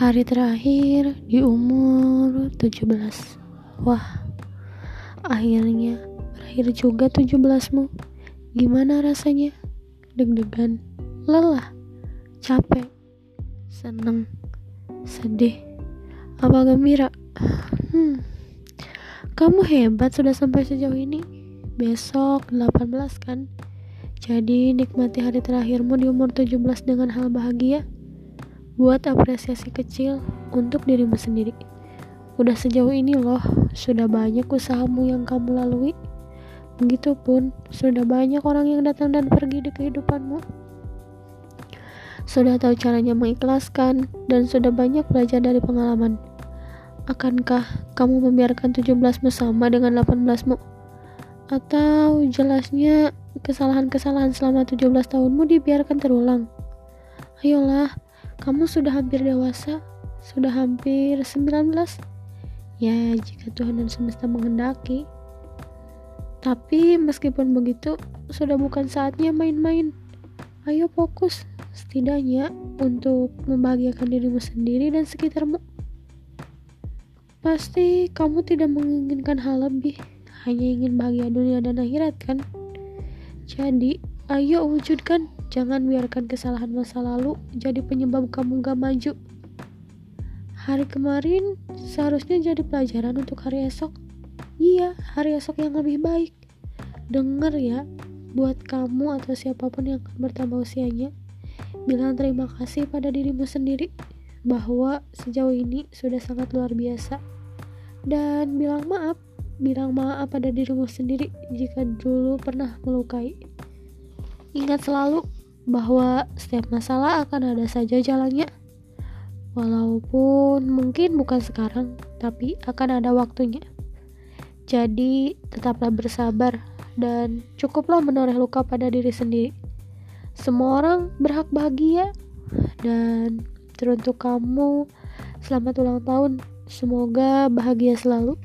Hari terakhir di umur 17 Wah Akhirnya Berakhir juga 17mu Gimana rasanya? Deg-degan Lelah Capek Seneng Sedih Apa gembira? Hmm Kamu hebat sudah sampai sejauh ini Besok 18 kan? Jadi nikmati hari terakhirmu di umur 17 dengan hal bahagia Buat apresiasi kecil untuk dirimu sendiri. Udah sejauh ini loh, sudah banyak usahamu yang kamu lalui. Begitupun, sudah banyak orang yang datang dan pergi di kehidupanmu. Sudah tahu caranya mengikhlaskan dan sudah banyak belajar dari pengalaman. Akankah kamu membiarkan 17mu sama dengan 18mu? Atau jelasnya kesalahan-kesalahan selama 17 tahunmu dibiarkan terulang? Ayolah, kamu sudah hampir dewasa, sudah hampir 19. Ya, jika Tuhan dan semesta menghendaki. Tapi meskipun begitu, sudah bukan saatnya main-main. Ayo fokus, setidaknya untuk membahagiakan dirimu sendiri dan sekitarmu. Pasti kamu tidak menginginkan hal lebih, hanya ingin bahagia dunia dan akhirat kan? Jadi, ayo wujudkan Jangan biarkan kesalahan masa lalu jadi penyebab kamu gak maju. Hari kemarin seharusnya jadi pelajaran untuk hari esok. Iya, hari esok yang lebih baik. Dengar ya, buat kamu atau siapa pun yang akan bertambah usianya, bilang terima kasih pada dirimu sendiri bahwa sejauh ini sudah sangat luar biasa. Dan bilang maaf, bilang maaf pada dirimu sendiri jika dulu pernah melukai. Ingat selalu bahwa setiap masalah akan ada saja jalannya. Walaupun mungkin bukan sekarang, tapi akan ada waktunya. Jadi, tetaplah bersabar dan cukuplah menoreh luka pada diri sendiri. Semua orang berhak bahagia dan teruntuk kamu selamat ulang tahun. Semoga bahagia selalu.